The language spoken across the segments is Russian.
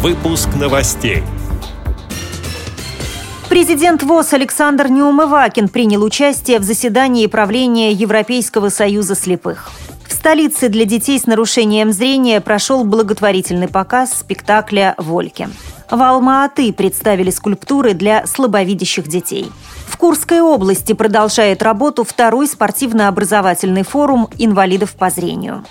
Выпуск новостей. Президент ВОЗ Александр Неумывакин принял участие в заседании правления Европейского союза слепых. В столице для детей с нарушением зрения прошел благотворительный показ спектакля «Вольки». В Алма-Аты представили скульптуры для слабовидящих детей. В Курской области продолжает работу второй спортивно-образовательный форум инвалидов по зрению.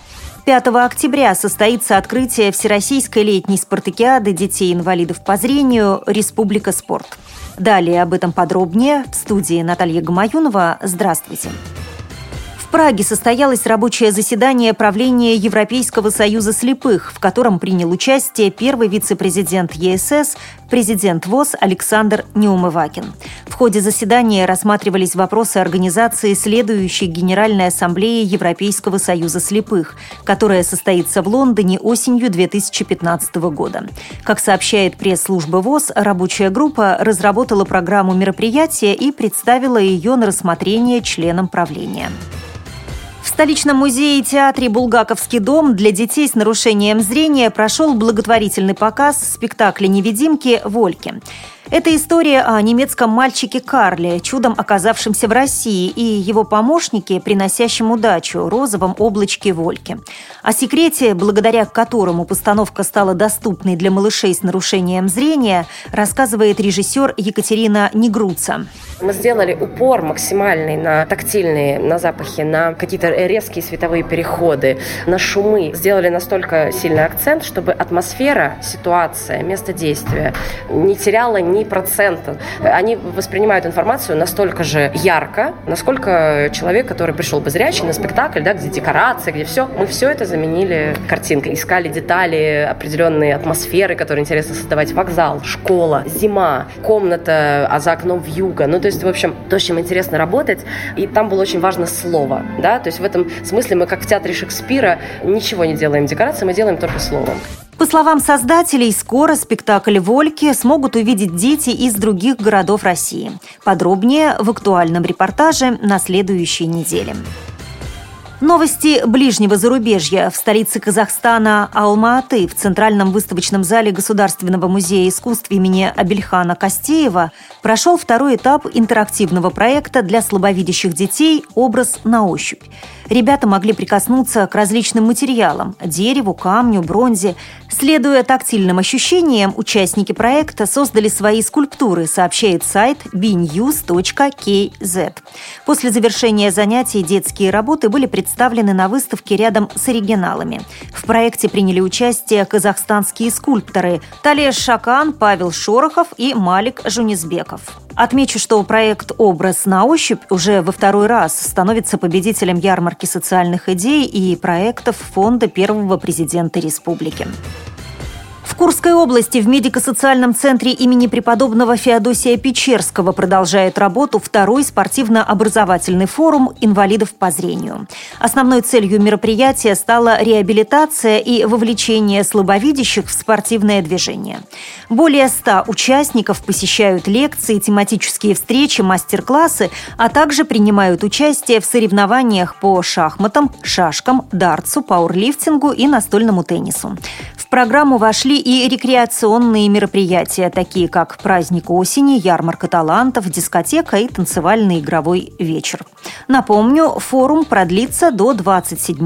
5 октября состоится открытие Всероссийской летней спартакиады детей-инвалидов по зрению «Республика спорт». Далее об этом подробнее в студии Наталья Гамаюнова. Здравствуйте. Здравствуйте. В Праге состоялось рабочее заседание правления Европейского союза слепых, в котором принял участие первый вице-президент ЕСС, президент ВОЗ Александр Неумывакин. В ходе заседания рассматривались вопросы организации следующей Генеральной Ассамблеи Европейского союза слепых, которая состоится в Лондоне осенью 2015 года. Как сообщает пресс-служба ВОЗ, рабочая группа разработала программу мероприятия и представила ее на рассмотрение членам правления столичном музее и театре «Булгаковский дом» для детей с нарушением зрения прошел благотворительный показ спектакля «Невидимки» «Вольки». Это история о немецком мальчике Карле, чудом оказавшемся в России, и его помощнике, приносящем удачу, розовом облачке Вольке. О секрете, благодаря которому постановка стала доступной для малышей с нарушением зрения, рассказывает режиссер Екатерина Негруца. Мы сделали упор максимальный на тактильные, на запахи, на какие-то резкие световые переходы, на шумы. Сделали настолько сильный акцент, чтобы атмосфера, ситуация, место действия не теряла ни процента. Они воспринимают информацию настолько же ярко, насколько человек, который пришел бы зрячий на спектакль, да, где декорации, где все, мы все это заменили картинкой. Искали детали, определенные атмосферы, которые интересно создавать. Вокзал, школа, зима, комната, а за окном вьюга. Ну, то есть, в общем, то, с чем интересно работать. И там было очень важно слово, да, то есть в этом смысле мы, как в театре Шекспира, ничего не делаем декорации, мы делаем только словом. По словам создателей, скоро спектакль «Вольки» смогут увидеть дети из других городов России. Подробнее в актуальном репортаже на следующей неделе. Новости ближнего зарубежья. В столице Казахстана Алма-Аты в Центральном выставочном зале Государственного музея искусств имени Абельхана Костеева прошел второй этап интерактивного проекта для слабовидящих детей «Образ на ощупь». Ребята могли прикоснуться к различным материалам – дереву, камню, бронзе. Следуя тактильным ощущениям, участники проекта создали свои скульптуры, сообщает сайт bnews.kz. После завершения занятий детские работы были представлены представлены на выставке рядом с оригиналами. В проекте приняли участие казахстанские скульпторы Талеш Шакан, Павел Шорохов и Малик Жунизбеков. Отмечу, что проект «Образ на ощупь» уже во второй раз становится победителем ярмарки социальных идей и проектов фонда первого президента республики. Курской области в медико-социальном центре имени преподобного Феодосия Печерского продолжает работу второй спортивно-образовательный форум инвалидов по зрению. Основной целью мероприятия стала реабилитация и вовлечение слабовидящих в спортивное движение. Более ста участников посещают лекции, тематические встречи, мастер-классы, а также принимают участие в соревнованиях по шахматам, шашкам, дартсу, пауэрлифтингу и настольному теннису. В программу вошли и рекреационные мероприятия, такие как праздник осени, ярмарка талантов, дискотека и танцевальный игровой вечер. Напомню, форум продлится до 27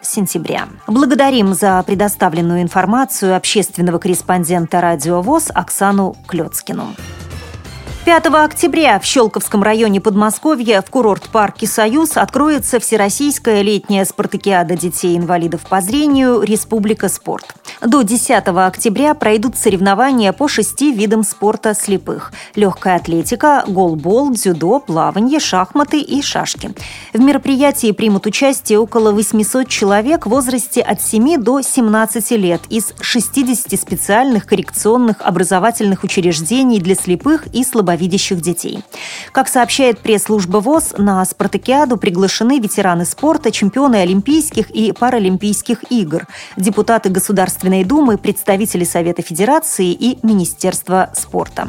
сентября. Благодарим за предоставленную информацию общественного корреспондента «Радио ВОЗ» Оксану Клецкину. 5 октября в Щелковском районе Подмосковья в курорт-парке «Союз» откроется Всероссийская летняя спартакиада детей-инвалидов по зрению «Республика спорт». До 10 октября пройдут соревнования по шести видам спорта слепых – легкая атлетика, голбол, дзюдо, плавание, шахматы и шашки. В мероприятии примут участие около 800 человек в возрасте от 7 до 17 лет из 60 специальных коррекционных образовательных учреждений для слепых и слабовидящих детей. Как сообщает пресс-служба ВОЗ, на спартакиаду приглашены ветераны спорта, чемпионы Олимпийских и Паралимпийских игр, депутаты Государственной Думы, представители Совета Федерации и Министерства спорта.